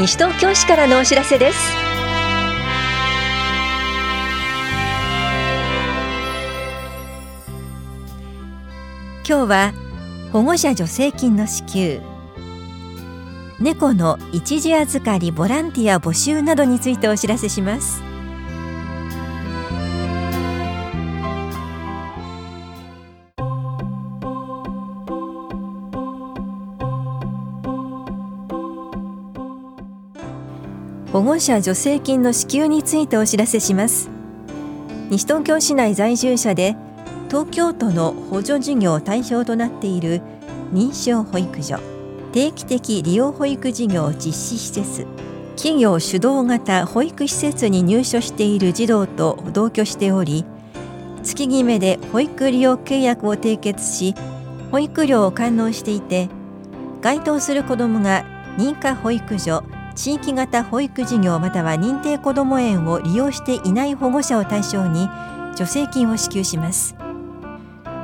西東京市からのお知らせです。今日は保護者助成金の支給。猫の一時預かりボランティア募集などについてお知らせします。保護者助成金の支給についてお知らせします。西東京市内在住者で東京都の補助事業対象となっている認証保育所。定期的利用保育事業実施施設。企業主導型保育施設に入所している児童と同居しており月決めで保育利用契約を締結し保育料を完納していて該当する子どもが認可保育所地域型保育事業または認定こども園を利用していない保護者を対象に助成金を支給します。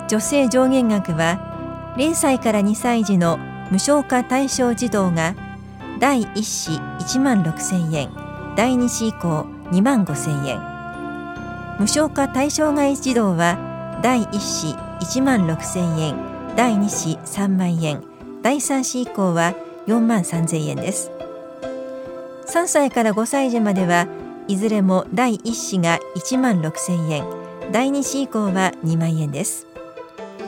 助成上限額は0歳から2歳児の無償化対象児童が第1子1万6000円第2子以降2万5000円。無償化対象外児童は第1子1万6000円第2子3万円第3子以降は4万3000円です。3歳から5歳児まではいずれも第1子が1万6000円第2子以降は2万円です。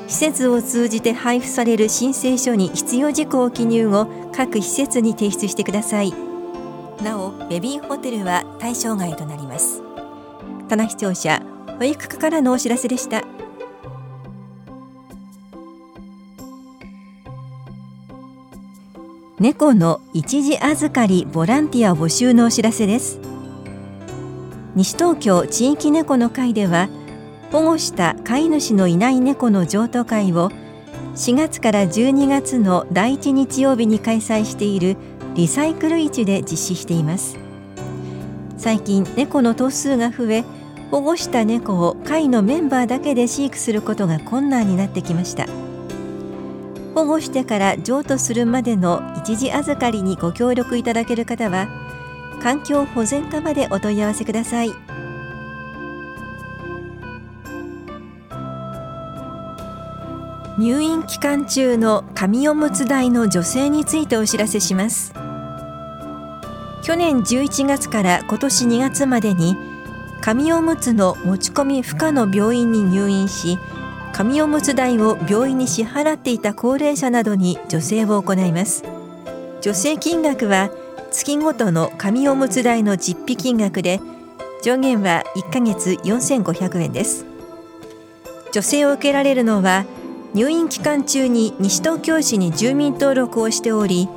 施設を通じて配布される申請書に必要事項を記入後各施設に提出してください。なおベビーホテルは対象外となります。棚視聴者保育課からのお知らせでした。猫の一時預かりボランティア募集のお知らせです。西東京地域猫の会では保護した飼い主のいない猫の譲渡会を4月から12月の第1日曜日に開催しているリサイクル市で実施しています。最近猫の頭数が増え保護した猫を会のメンバーだけで飼育することが困難になってきました。保護してから譲渡するまでの一時預かりにご協力いただける方は環境保全課までお問い合わせください。入院期間中の紙おむつ代の助成についてお知らせします。去年11月から今年2月までに紙おむつの持ち込み不可の病院に入院し紙おむつ代を病院に支払っていた高齢者などに助成を行います。助成金額は月ごとの紙おむつ代の実費金額で上限は1ヶ月4500円です。助成を受けられるのは入院期間中に西東京市に住民登録をしており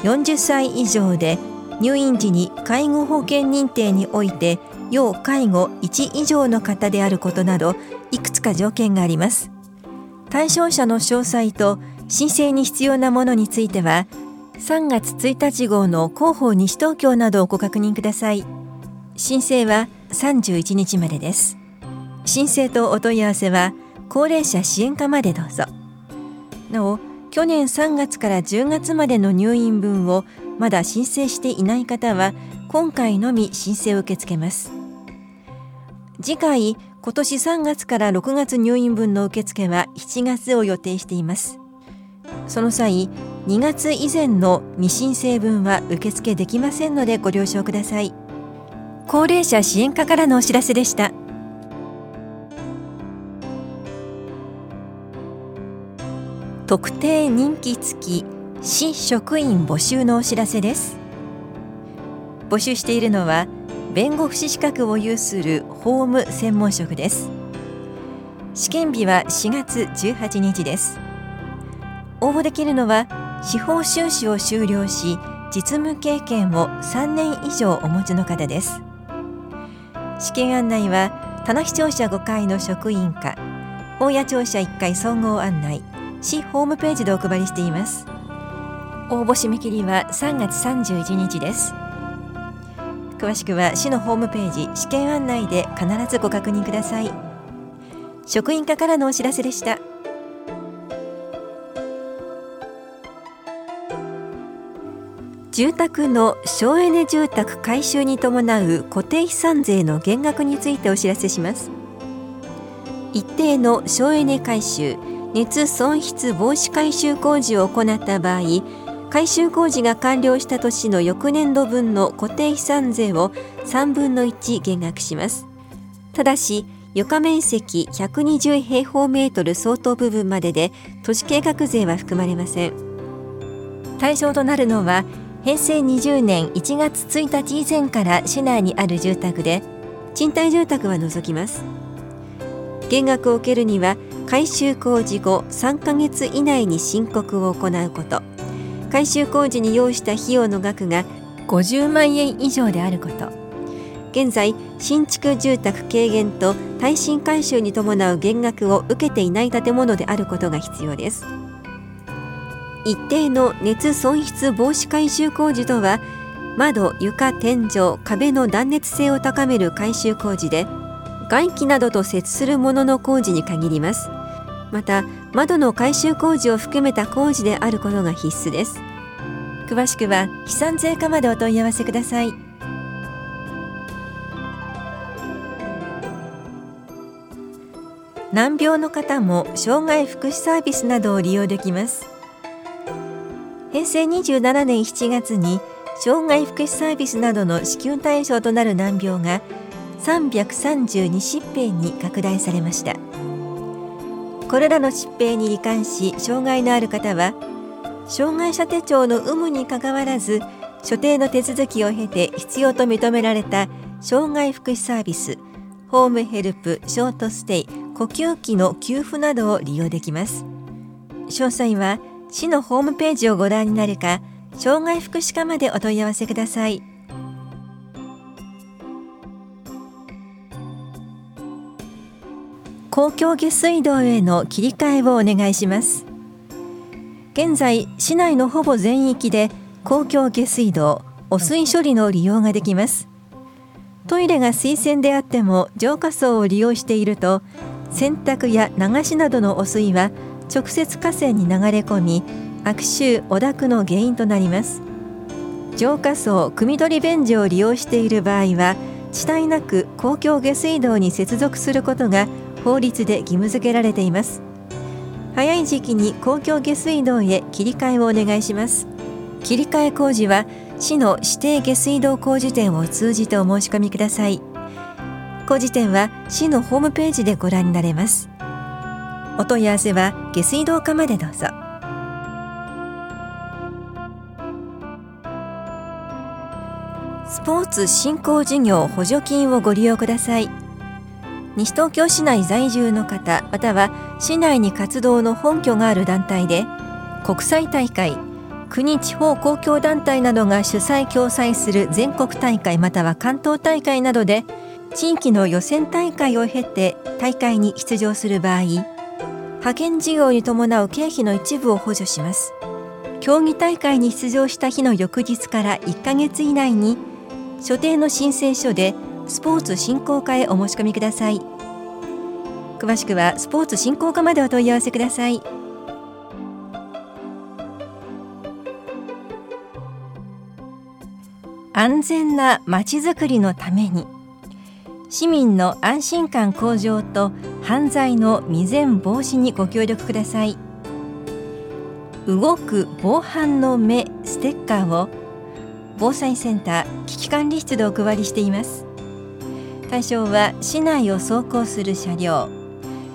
40歳以上で入院時に介護保険認定において要介護1以上の方であることなどいくつか条件があります。対象者の詳細と申請に必要なものについては3月1日号の広報西東京などをご確認ください。申請は31日までです。申請とお問い合わせは高齢者支援課までどうぞ。なお去年3月から10月までの入院分をまだ申請していない方は今回のみ申請を受け付けます。次回今年3月から6月入院分の受付は7月を予定しています。その際2月以前の未申請分は受付できませんのでご了承ください。高齢者支援課からのお知らせでした。特定任期付き市職員募集のお知らせです。募集しているのは弁護士資格を有する法務専門職です。試験日は4月18日です。応募できるのは司法修士を修了し実務経験を3年以上お持ちの方です。試験案内は棚視聴者5階の職員課法屋庁舎1階総合案内市ホームページでお配りしています。応募締め切りは3月31日です。詳しくは市のホームページ試験案内で必ずご確認ください。職員課からのお知らせでした。住宅の省エネ住宅改修に伴う固定資産税の減額についてお知らせします。一定の省エネ改修熱損失防止改修工事を行った場合改修工事が完了した年の翌年度分の固定資産税を3分の1減額します。ただし床面積120平方メートル相当部分までで都市計画税は含まれません。対象となるのは平成20年1月1日以前から市内にある住宅で賃貸住宅は除きます。減額を受けるには改修工事後3ヶ月以内に申告を行うこと。改修工事に要した費用の額が50万円以上であること。現在新築住宅軽減と耐震改修に伴う減額を受けていない建物であることが必要です。一定の熱損失防止改修工事とは窓床天井壁の断熱性を高める改修工事で外気などと接するものの工事に限ります。また窓の改修工事を含めた工事であることが必須です。詳しくは飛散税課までお問い合わせください。難病の方も障害福祉サービスなどを利用できます。平成27年7月に障害福祉サービスなどの支給対象となる難病が332疾病に拡大されました。これらの疾病に罹患し障害のある方は障害者手帳の有無にかかわらず所定の手続きを経て必要と認められた障害福祉サービスホームヘルプショートステイ呼吸器の給付などを利用できます。詳細は市のホームページをご覧になるか障害福祉課までお問い合わせください。公共下水道への切り替えをお願いします。現在市内のほぼ全域で公共下水道汚水処理の利用ができます。トイレが水洗であっても浄化槽を利用していると洗濯や流しなどの汚水は直接河川に流れ込み悪臭汚濁の原因となります。浄化槽汲み取り便所を利用している場合は地帯なく公共下水道に接続することが法律で義務付けられています。早い時期に公共下水道へ切り替えをお願いします。切り替え工事は市の指定下水道工事店を通じてお申し込みください。工事店は市のホームページでご覧になれます。お問い合わせは下水道課までどうぞ。スポーツ振興事業補助金をご利用ください。西東京市内在住の方または市内に活動の本拠がある団体で国際大会国地方公共団体などが主催共催する全国大会または関東大会などで地域の予選大会を経て大会に出場する場合派遣事業に伴う経費の一部を補助します。競技大会に出場した日の翌日から1ヶ月以内に所定の申請書でスポーツ振興課へお申し込みください。詳しくはスポーツ振興課までお問い合わせください。安全なまちづくりのために市民の安心感向上と犯罪の未然防止にご協力ください。動く防犯の目ステッカーを防災センター危機管理室でお配りしています。対象は市内を走行する車両。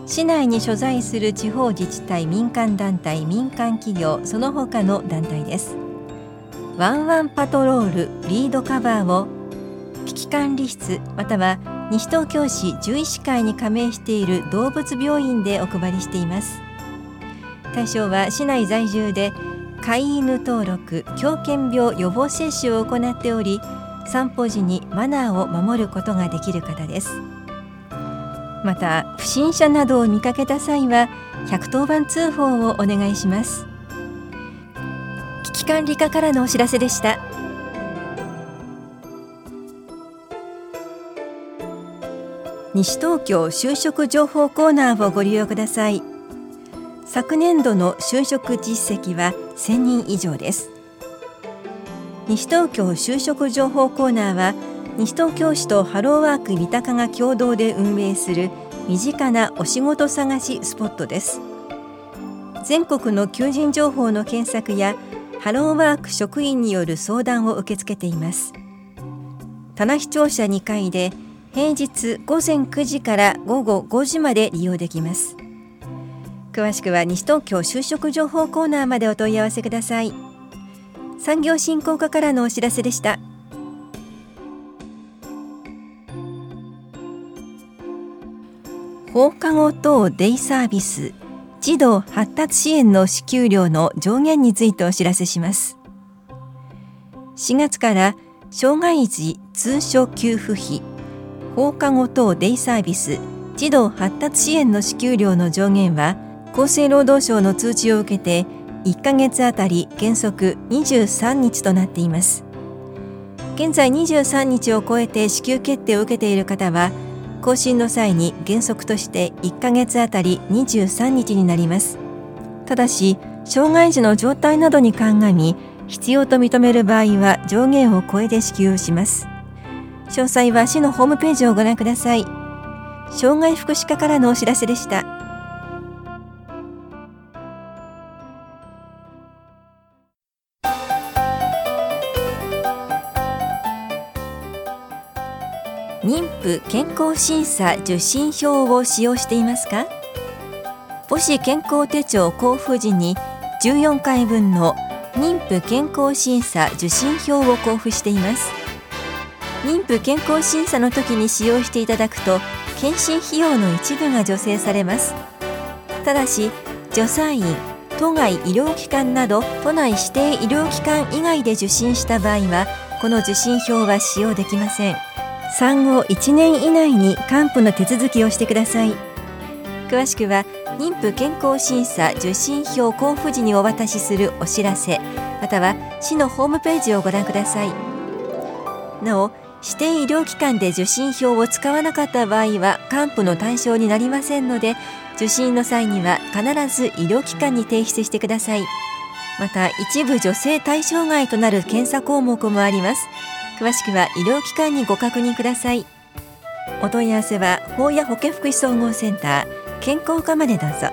市内に所在する地方自治体民間団体民間企業その他の団体です。ワンワンパトロールリードカバーを危機管理室または西東京市獣医師会に加盟している動物病院でお配りしています。対象は市内在住で飼い犬登録狂犬病予防接種を行っており散歩時にマナーを守ることができる方です。また不審者などを見かけた際は110番通報をお願いします。危機管理課からのお知らせでした。西東京就職情報コーナーをご利用ください。昨年度の就職実績は1000人以上です。西東京就職情報コーナーは西東京市とハローワーク三鷹が共同で運営する身近なお仕事探しスポットです。全国の求人情報の検索やハローワーク職員による相談を受け付けています。棚視聴者2階で平日午前9時から午後5時まで利用できます。詳しくは西東京就職情報コーナーまでお問い合わせください。産業振興課からのお知らせでした。放課後等デイサービス児童発達支援の支給量の上限についてお知らせします。4月から障害児通所給付費放課後等デイサービス児童発達支援の支給量の上限は厚生労働省の通知を受けて1ヶ月あたり原則23日となっています。現在23日を超えて支給決定を受けている方は更新の際に原則として1ヶ月あたり23日になります。ただし障害児の状態などに鑑み必要と認める場合は上限を超えて支給をします。詳細は市のホームページをご覧ください。障害福祉課からのお知らせでした。妊婦健康審査受診票を使用していますか？母子健康手帳交付時に14回分の妊婦健康審査受診票を交付しています。妊婦健康審査の時に使用していただくと検診費用の一部が助成されます。ただし助産院都外医療機関など都内指定医療機関以外で受診した場合はこの受診票は使用できません。産後1年以内に還付の手続きをしてください。詳しくは妊婦健康審査受診票交付時にお渡しするお知らせまたは市のホームページをご覧ください。なお指定医療機関で受診票を使わなかった場合は還付の対象になりませんので受診の際には必ず医療機関に提出してください。また一部女性対象外となる検査項目もあります。詳しくは医療機関にご確認ください。お問い合わせは法や保健福祉総合センター健康課までどうぞ。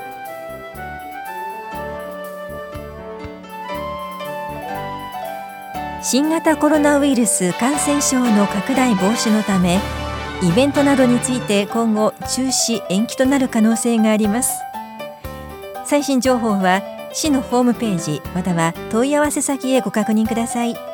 新型コロナウイルス感染症の拡大防止のためイベントなどについて今後中止延期となる可能性があります。最新情報は市のホームページまたは問い合わせ先へご確認ください。